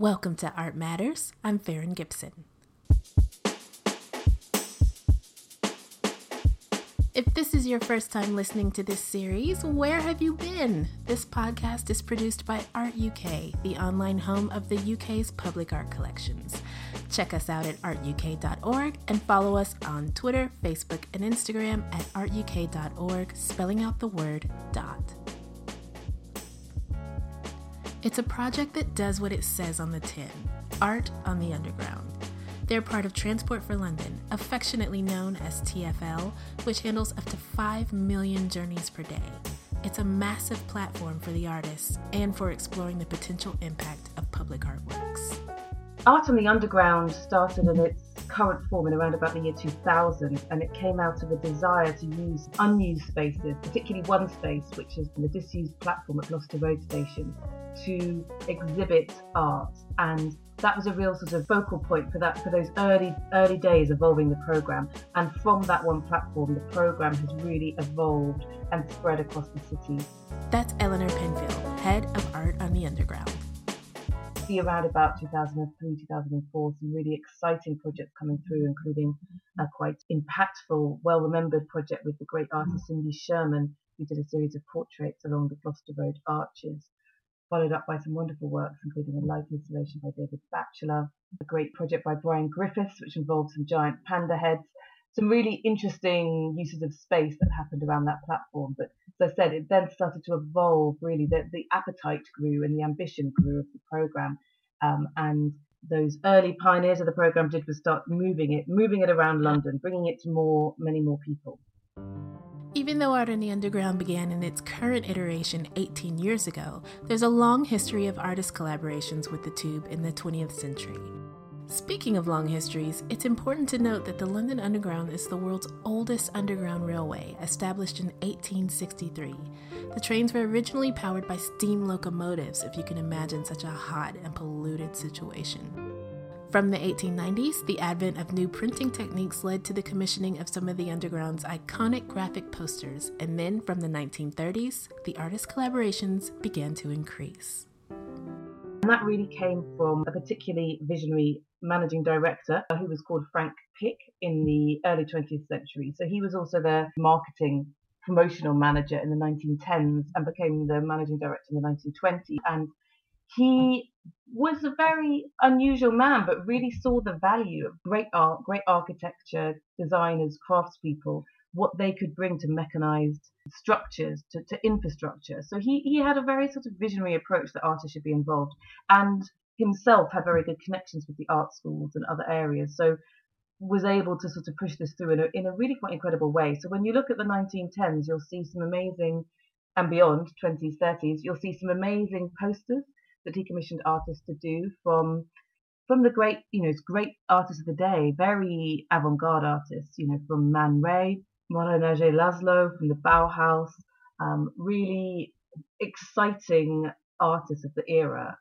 Welcome to Art Matters. I'm Farron Gibson. If this is your first time listening to this series, where have you been? This podcast is produced by Art UK, the online home of the UK's public art collections. Check us out at artuk.org and follow us on Twitter, Facebook, and Instagram at artuk.org, spelling out the word dot. It's a project that does what it says on the tin art on the underground. They're part of Transport for London, affectionately known as TFL, which handles up to 5 million journeys per day. It's a massive platform for the artists and for exploring the potential impact of public artworks. Art on the Underground started in its current form in around about the year 2000, and it came out of a desire to use unused spaces, particularly one space, which is the disused platform at Gloucester Road Station, to exhibit art. And that was a real sort of focal point for that for those early early days evolving the program. And from that one platform, the program has really evolved and spread across the city. That's Eleanor Pinfield, head of Art on the Underground see around about 2003, 2004, some really exciting projects coming through, including a quite impactful, well remembered project with the great artist Cindy Sherman, who did a series of portraits along the Gloucester Road arches, followed up by some wonderful works, including a light installation by David Batchelor, a great project by Brian Griffiths, which involved some giant panda heads, some really interesting uses of space that happened around that platform. But as I said, it then started to evolve really. The, the appetite grew and the ambition grew of the program. Um, and those early pioneers of the program did was start moving it, moving it around London, bringing it to more, many more people. Even though Art in the Underground began in its current iteration 18 years ago, there's a long history of artist collaborations with the Tube in the 20th century. Speaking of long histories, it's important to note that the London Underground is the world's oldest underground railway, established in 1863. The trains were originally powered by steam locomotives, if you can imagine such a hot and polluted situation. From the 1890s, the advent of new printing techniques led to the commissioning of some of the Underground's iconic graphic posters, and then from the 1930s, the artist collaborations began to increase. And that really came from a particularly visionary managing director who was called Frank Pick in the early 20th century. So he was also their marketing promotional manager in the 1910s and became the managing director in the 1920s. And he was a very unusual man, but really saw the value of great art, great architecture, designers, craftspeople, what they could bring to mechanized structures, to, to infrastructure. So he, he had a very sort of visionary approach that artists should be involved. And himself had very good connections with the art schools and other areas. So was able to sort of push this through in a, in a really quite incredible way. So when you look at the 1910s, you'll see some amazing, and beyond 20s, 30s, you'll see some amazing posters that he commissioned artists to do from from the great, you know, great artists of the day, very avant-garde artists, you know, from Man Ray, Miguel Laszlo, from the Bauhaus, um, really exciting artists of the era.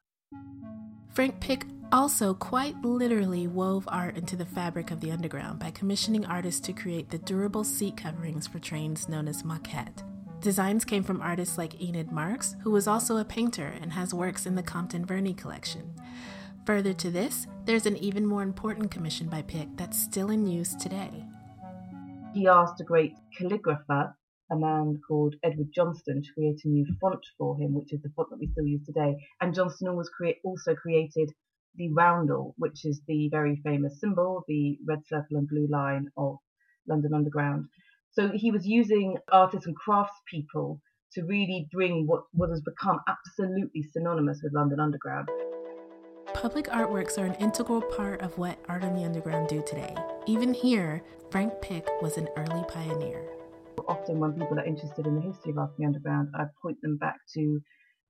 Frank Pick also quite literally wove art into the fabric of the underground by commissioning artists to create the durable seat coverings for trains known as moquette. Designs came from artists like Enid Marx, who was also a painter and has works in the Compton Verney collection. Further to this, there's an even more important commission by Pick that's still in use today. He asked a great calligrapher a man called Edward Johnston to create a new font for him, which is the font that we still use today. And Johnston also created the roundel, which is the very famous symbol, the red circle and blue line of London Underground. So he was using artists and craftspeople to really bring what, what has become absolutely synonymous with London Underground. Public artworks are an integral part of what Art on the Underground do today. Even here, Frank Pick was an early pioneer often when people are interested in the history of Art on the Underground, I point them back to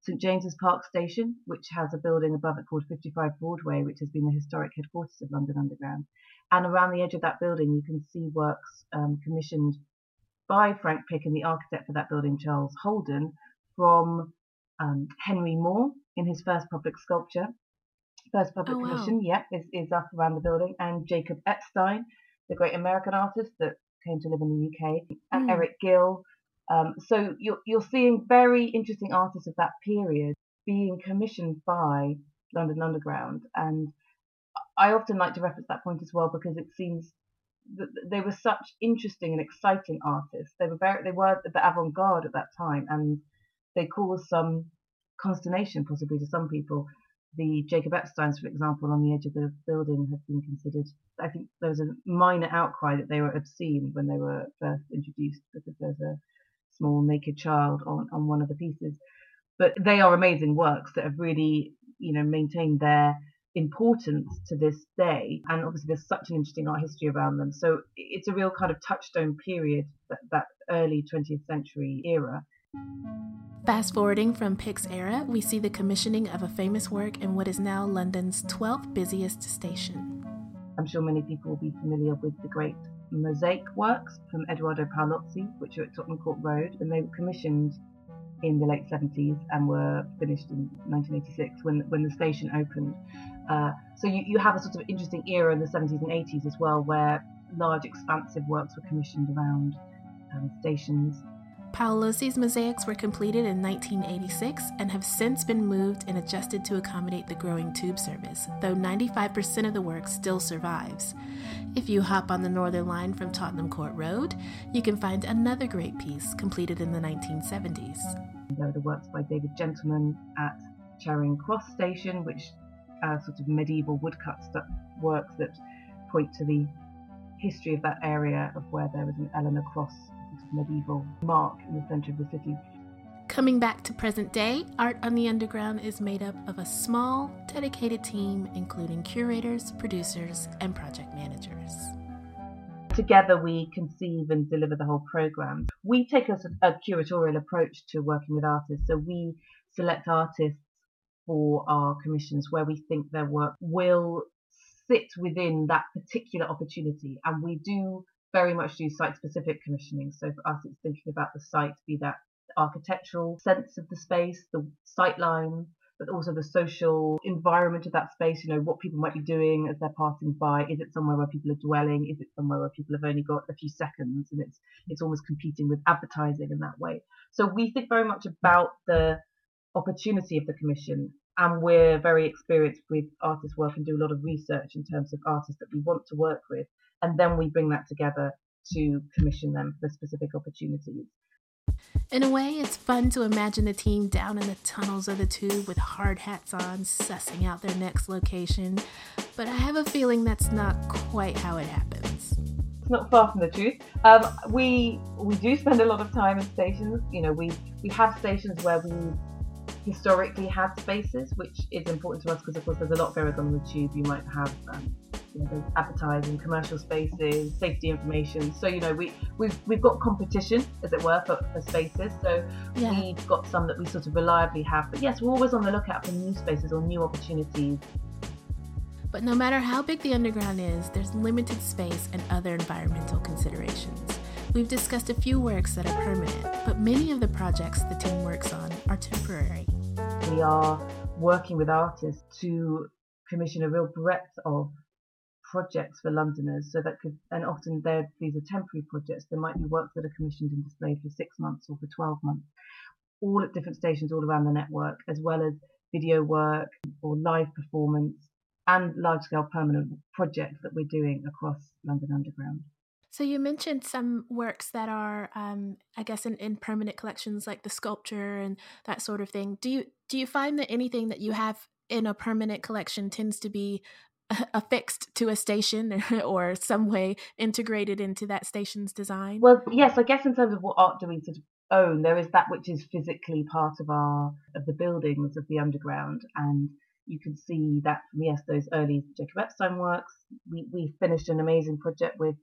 St James's Park Station, which has a building above it called 55 Broadway, which has been the historic headquarters of London Underground. And around the edge of that building, you can see works um, commissioned by Frank Pick and the architect for that building, Charles Holden, from um, Henry Moore in his first public sculpture. First public oh, wow. commission, yeah, is, is up around the building, and Jacob Epstein, the great American artist that came to live in the UK, and mm. Eric Gill. Um, so you're, you're seeing very interesting artists of that period being commissioned by London Underground. And I often like to reference that point as well because it seems they were such interesting and exciting artists. They were very, they were the avant-garde at that time, and they caused some consternation possibly to some people. The Jacob Epsteins, for example, on the edge of the building have been considered. I think there was a minor outcry that they were obscene when they were first introduced because there's a small naked child on, on one of the pieces. But they are amazing works that have really, you know, maintained their importance to this day. And obviously, there's such an interesting art history around them. So it's a real kind of touchstone period, that, that early 20th century era. Fast forwarding from Pick's era, we see the commissioning of a famous work in what is now London's 12th busiest station. I'm sure many people will be familiar with the great mosaic works from Eduardo Paolozzi, which are at Tottenham Court Road, and they were commissioned in the late 70s and were finished in 1986 when when the station opened. Uh, so you, you have a sort of interesting era in the 70s and 80s as well, where large, expansive works were commissioned around um, stations Paolozzi's mosaics were completed in 1986 and have since been moved and adjusted to accommodate the growing tube service, though 95% of the work still survives. If you hop on the Northern Line from Tottenham Court Road, you can find another great piece completed in the 1970s. There are the works by David Gentleman at Charing Cross Station, which are sort of medieval woodcut works that point to the history of that area of where there was an Eleanor Cross medieval mark in the centre of the city. Coming back to present day, Art on the Underground is made up of a small, dedicated team, including curators, producers, and project managers. Together, we conceive and deliver the whole program. We take a, a curatorial approach to working with artists, so we select artists for our commissions where we think their work will sit within that particular opportunity, and we do very much do site specific commissioning. So for us, it's thinking about the site, be that architectural sense of the space, the sight lines, but also the social environment of that space. You know, what people might be doing as they're passing by. Is it somewhere where people are dwelling? Is it somewhere where people have only got a few seconds and it's it's almost competing with advertising in that way? So we think very much about the opportunity of the commission and we're very experienced with artist work and do a lot of research in terms of artists that we want to work with and then we bring that together to commission them for specific opportunities. In a way, it's fun to imagine the team down in the tunnels of the tube with hard hats on, sussing out their next location. But I have a feeling that's not quite how it happens. It's not far from the truth. Um, we we do spend a lot of time in stations. You know, we we have stations where we historically had spaces, which is important to us because, of course, there's a lot going on the tube. You might have um, you know, there's advertising, commercial spaces, safety information. So you know, we we've we've got competition, as it were, for, for spaces. So yeah. we've got some that we sort of reliably have. But yes, we're always on the lookout for new spaces or new opportunities. But no matter how big the underground is, there's limited space and other environmental considerations. We've discussed a few works that are permanent, but many of the projects the team works on are temporary. We are working with artists to commission a real breadth of projects for Londoners. So that could, and often these are temporary projects. There might be works that are commissioned and displayed for six months or for 12 months, all at different stations all around the network, as well as video work or live performance and large scale permanent projects that we're doing across London Underground. So you mentioned some works that are, um, I guess, in, in permanent collections, like the sculpture and that sort of thing. Do you do you find that anything that you have in a permanent collection tends to be affixed to a station or some way integrated into that station's design? Well, yes, I guess in terms of what art do we sort of own, there is that which is physically part of our of the buildings of the underground, and you can see that yes, those early Jacob Epstein works. We we finished an amazing project with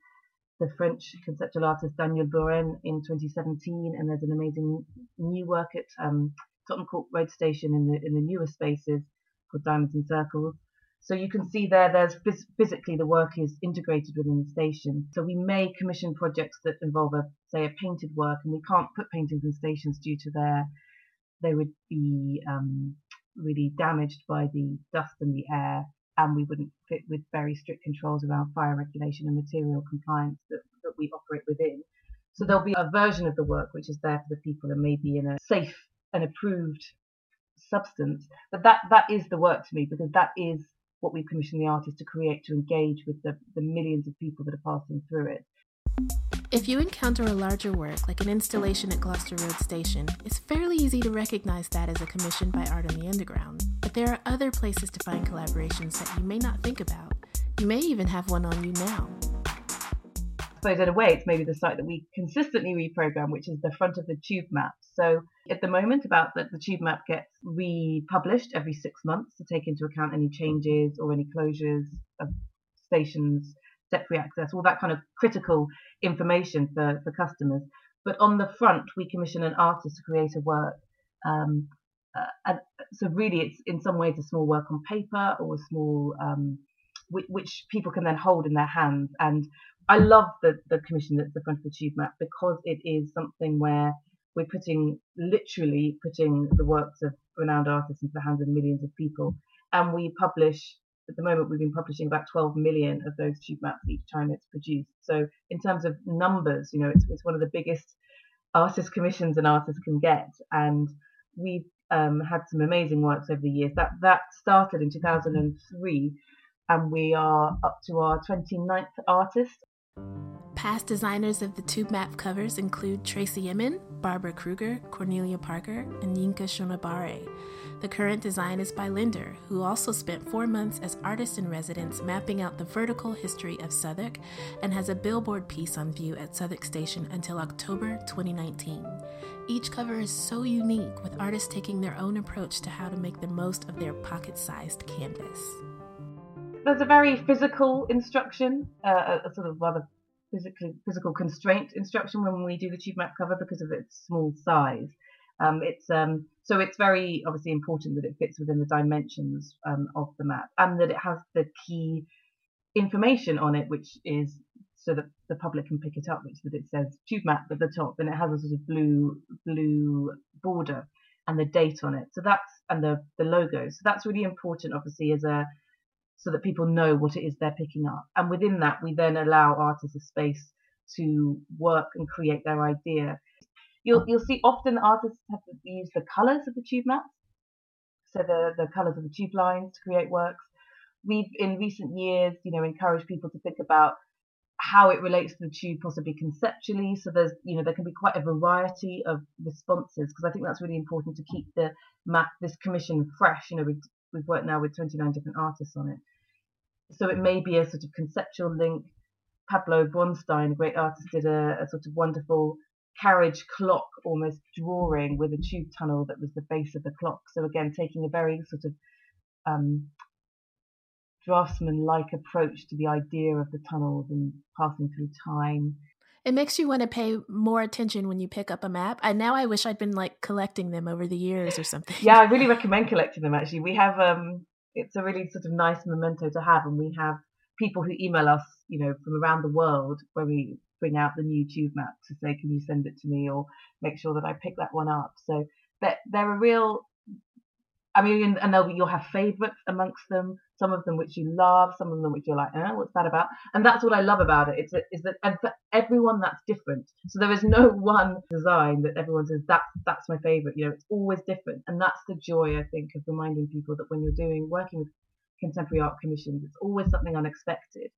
the French conceptual artist Daniel Buren in 2017, and there's an amazing new work at um, Tottenham Court Road Station in the in the newer spaces called Diamonds and Circles. So you can see there, there's physically the work is integrated within the station. So we may commission projects that involve a, say, a painted work, and we can't put paintings in stations due to their, they would be um, really damaged by the dust and the air, and we wouldn't fit with very strict controls around fire regulation and material compliance that, that we operate within. So there'll be a version of the work which is there for the people and maybe in a safe and approved substance. But that that is the work to me because that is what we commission the artist to create to engage with the, the millions of people that are passing through it. If you encounter a larger work, like an installation at Gloucester Road Station, it's fairly easy to recognize that as a commission by Art on the Underground. But there are other places to find collaborations that you may not think about. You may even have one on you now. I suppose in a way it's maybe the site that we consistently reprogram, which is the front of the tube map. So at the moment, about that the tube map gets republished every six months to take into account any changes or any closures of stations step-free access, all that kind of critical information for, for customers. But on the front, we commission an artist to create a work. Um, uh, and so really, it's in some ways a small work on paper or a small um, which, which, people can then hold in their hands. And I love the, the commission that's the front of the tube map because it is something where we're putting literally putting the works of renowned artists into the hands of millions of people. And we publish at the moment we've been publishing about 12 million of those tube maps each time it's produced. So in terms of numbers, you know, it's, it's one of the biggest artist commissions an artist can get. And we've um, had some amazing works over the years. That that started in 2003, and we are up to our 29th artist. Past designers of the tube map covers include Tracey Emin, Barbara Kruger, Cornelia Parker, and Yinka Shonibare. The current design is by Linder, who also spent four months as artist in residence mapping out the vertical history of Southwark and has a billboard piece on view at Southwark Station until October 2019. Each cover is so unique, with artists taking their own approach to how to make the most of their pocket sized canvas. There's a very physical instruction, uh, a sort of rather physically physical constraint instruction when we do the tube map cover because of its small size. Um, it's um, so it's very obviously important that it fits within the dimensions um, of the map and that it has the key information on it, which is so that the public can pick it up, which is that it says tube map at the top and it has a sort of blue blue border and the date on it. So that's and the the logo. So that's really important, obviously, as a so that people know what it is they're picking up. And within that, we then allow artists a space to work and create their idea You'll you'll see often artists have to use the colours of the tube maps, so the the colours of the tube lines to create works. We've in recent years, you know, encouraged people to think about how it relates to the tube, possibly conceptually. So there's, you know, there can be quite a variety of responses because I think that's really important to keep the map, this commission fresh. You know, we've, worked now with 29 different artists on it. So it may be a sort of conceptual link. Pablo Bronstein, a great artist, did a, a sort of wonderful carriage clock almost drawing with a tube tunnel that was the base of the clock. So again, taking a very sort of um, draftsman-like approach to the idea of the tunnels and passing through time. It makes you want to pay more attention when you pick up a map. And now I wish I'd been like collecting them over the years or something. yeah, I really recommend collecting them. Actually, we have um, it's a really sort of nice memento to have, and we have people who email us, you know, from around the world where we bring out the new tube map to say, can you send it to me or make sure that I pick that one up. So they're, they're a real, I mean, and they'll be, you'll have favourites amongst them, some of them which you love, some of them which you're like, eh, what's that about? And that's what I love about it. It's is that, and for everyone that's different. So there is no one design that everyone says that's that's my favourite. You know, it's always different, and that's the joy I think of reminding people that when you're doing working with contemporary art commissions, it's always something unexpected.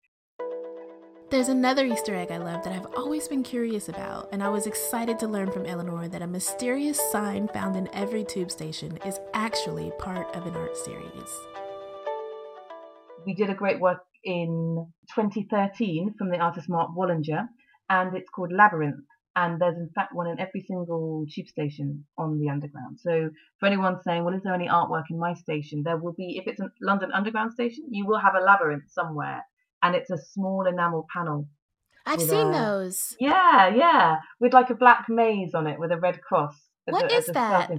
There's another Easter egg I love that I've always been curious about, and I was excited to learn from Eleanor that a mysterious sign found in every tube station is actually part of an art series. We did a great work in 2013 from the artist Mark Wallinger, and it's called Labyrinth. And there's in fact one in every single tube station on the underground. So for anyone saying, well, is there any artwork in my station? There will be, if it's a London Underground station, you will have a labyrinth somewhere and it's a small enamel panel. I've seen a, those. Yeah, yeah, with like a black maze on it with a red cross. What is that?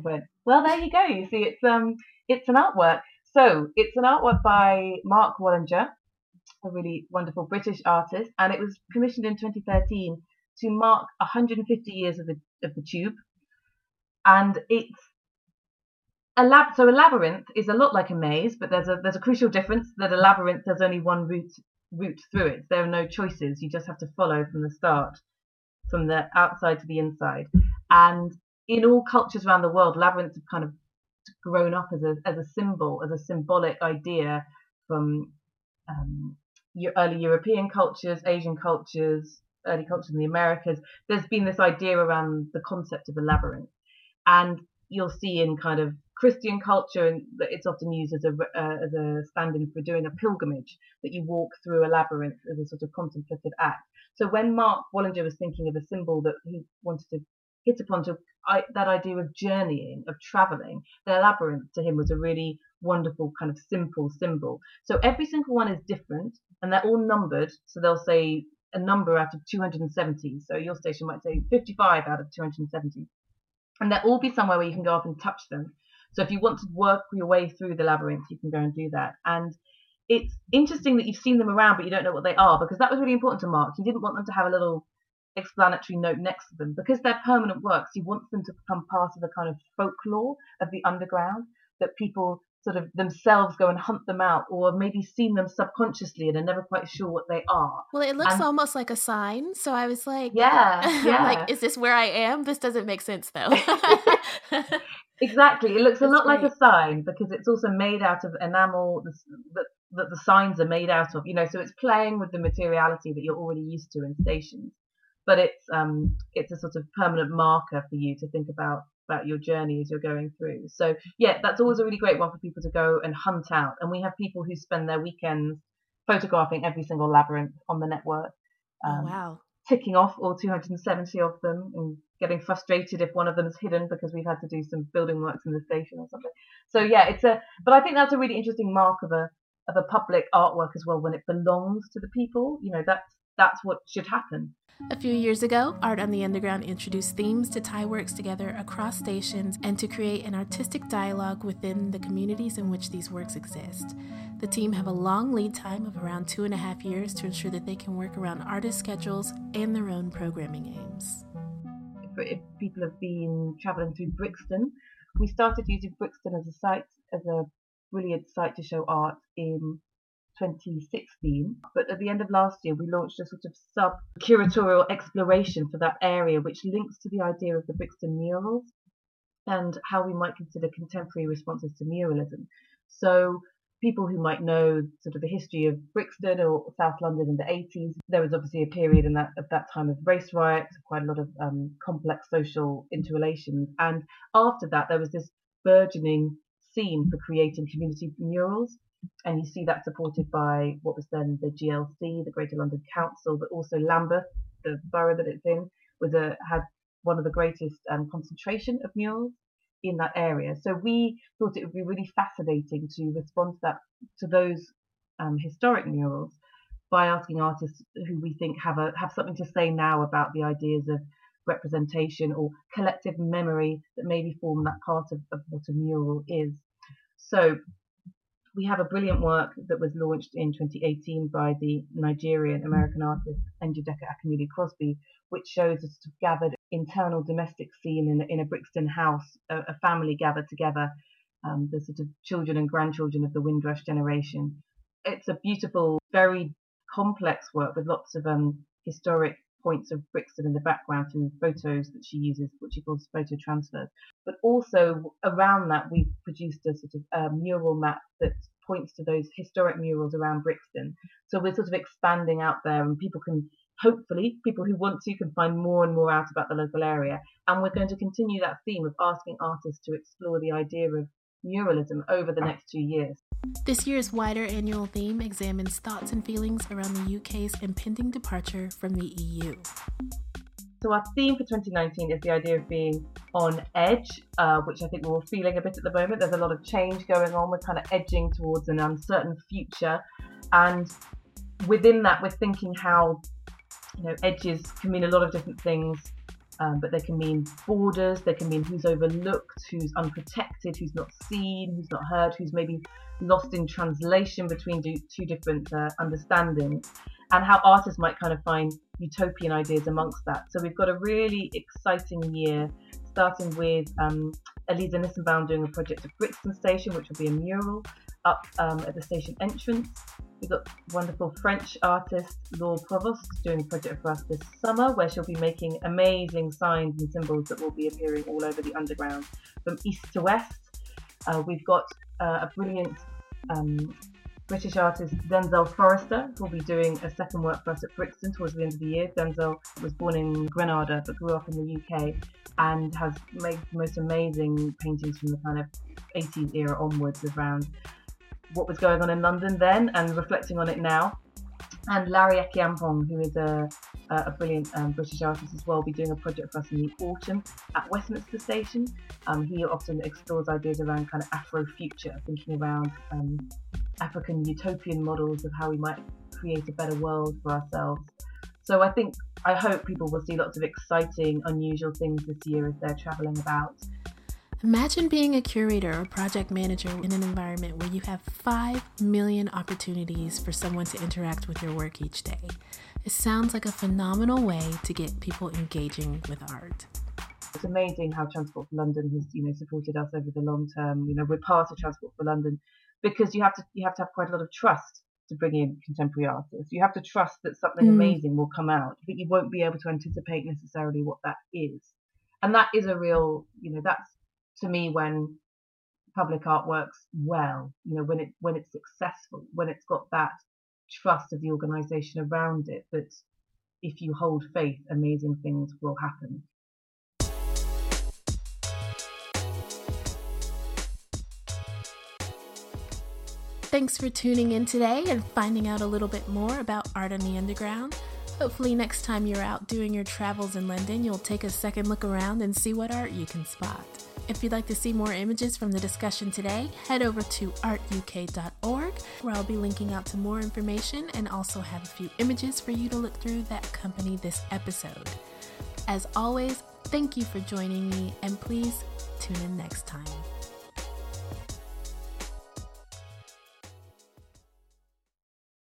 Well, there you go. You see, it's um, it's an artwork. So it's an artwork by Mark Wallinger, a really wonderful British artist, and it was commissioned in 2013 to mark 150 years of the of the tube, and it's a lab. So a labyrinth is a lot like a maze, but there's a there's a crucial difference that a labyrinth there's only one route route through it. There are no choices. You just have to follow from the start, from the outside to the inside. And in all cultures around the world, labyrinths have kind of grown up as a as a symbol, as a symbolic idea from um, early European cultures, Asian cultures, early cultures in the Americas. There's been this idea around the concept of a labyrinth, and you'll see in kind of Christian culture, and it's often used as a uh, as a stand-in for doing a pilgrimage that you walk through a labyrinth as a sort of contemplative act. So when Mark Wallinger was thinking of a symbol that he wanted to hit upon to I, that idea of journeying, of traveling, the labyrinth to him was a really wonderful kind of simple symbol. So every single one is different, and they're all numbered. So they'll say a number out of 270. So your station might say 55 out of 270. And they'll all be somewhere where you can go up and touch them. So if you want to work your way through the labyrinth, you can go and do that. And it's interesting that you've seen them around, but you don't know what they are because that was really important to Mark. He didn't want them to have a little explanatory note next to them because they're permanent works. He wants them to become part of the kind of folklore of the underground that people sort of themselves go and hunt them out or maybe seen them subconsciously and are never quite sure what they are. Well, it looks and, almost like a sign. So I was like, yeah, yeah. like, is this where I am? This doesn't make sense though. exactly. It looks a lot great. like a sign because it's also made out of enamel that, that the signs are made out of, you know, so it's playing with the materiality that you're already used to in stations. But it's um it's a sort of permanent marker for you to think about about your journey as you're going through. So yeah, that's always a really great one for people to go and hunt out. And we have people who spend their weekends photographing every single labyrinth on the network. Oh, um, oh, wow. Ticking off all 270 of them and getting frustrated if one of them is hidden because we've had to do some building works in the station or something. So yeah, it's a, but I think that's a really interesting mark of a, of a public artwork as well when it belongs to the people. You know, that's, that's what should happen. A few years ago, Art on the Underground introduced themes to tie works together across stations and to create an artistic dialogue within the communities in which these works exist. The team have a long lead time of around two and a half years to ensure that they can work around artist schedules and their own programming aims. If people have been travelling through Brixton, we started using Brixton as a site, as a brilliant site to show art in 2016. But at the end of last year, we launched a sort of sub curatorial exploration for that area, which links to the idea of the Brixton murals and how we might consider contemporary responses to muralism. So, people who might know sort of the history of Brixton or South London in the 80s, there was obviously a period in that at that time of race riots, quite a lot of um, complex social interrelations, and after that, there was this burgeoning scene for creating community murals. And you see that supported by what was then the GLC, the Greater London Council, but also Lambeth, the borough that it's in, was a had one of the greatest um, concentration of murals in that area. So we thought it would be really fascinating to respond to that to those um, historic murals by asking artists who we think have a have something to say now about the ideas of representation or collective memory that maybe form that part of, of what a mural is. So we have a brilliant work that was launched in 2018 by the Nigerian American artist Njideka Akunyili Crosby, which shows a sort of gathered internal domestic scene in, in a Brixton house, a, a family gathered together, um, the sort of children and grandchildren of the Windrush generation. It's a beautiful, very complex work with lots of um, historic points of Brixton in the background through photos that she uses, which she calls photo transfers. But also around that, we've produced a sort of mural map that points to those historic murals around Brixton. So we're sort of expanding out there, and people can hopefully people who want to can find more and more out about the local area. And we're going to continue that theme of asking artists to explore the idea of muralism over the next two years. This year's wider annual theme examines thoughts and feelings around the UK's impending departure from the EU. So our theme for 2019 is the idea of being on edge, uh, which I think we're all feeling a bit at the moment. There's a lot of change going on. We're kind of edging towards an uncertain future, and within that, we're thinking how you know edges can mean a lot of different things. Um, but they can mean borders, they can mean who's overlooked, who's unprotected, who's not seen, who's not heard, who's maybe lost in translation between two different uh, understandings, and how artists might kind of find utopian ideas amongst that. So we've got a really exciting year, starting with um, Aliza Nisenbaum doing a project at Brixton Station, which will be a mural up um, at the station entrance. We've got wonderful French artist Laure Prouvost doing a project for us this summer where she'll be making amazing signs and symbols that will be appearing all over the underground from east to west. Uh, we've got uh, a brilliant um, British artist Denzil Forrester will be doing a second work for us at Brixton towards the end of the year. Denzil was born in Grenada but grew up in the UK and has made the most amazing paintings from the kind of 80s era onwards around what was going on in London then and reflecting on it now. And Larry Achiampong, who is a, a brilliant um, British artist as well, will be doing a project for us in the autumn at Westminster Station. Um, he often explores ideas around kind of Afro-future, thinking around um, African utopian models of how we might create a better world for ourselves. So I think, I hope people will see lots of exciting, unusual things this year as they're traveling about. Imagine being a curator or project manager in an environment where you have 5 million opportunities for someone to interact with your work each day. It sounds like a phenomenal way to get people engaging with art. It's amazing how Transport for London has, you know, supported us over the long term. You know, we're part of Transport for London because you have to you have to have quite a lot of trust to bring in contemporary artists. You have to trust that something mm. amazing will come out, but you won't be able to anticipate necessarily what that is. And that is a real, you know, that's to me when public art works well, you know, when it when it's successful, when it's got that trust of the organisation around it that if you hold faith, amazing things will happen. Thanks for tuning in today and finding out a little bit more about art on the underground. Hopefully, next time you're out doing your travels in London, you'll take a second look around and see what art you can spot. If you'd like to see more images from the discussion today, head over to artuk.org, where I'll be linking out to more information and also have a few images for you to look through that accompany this episode. As always, thank you for joining me, and please tune in next time.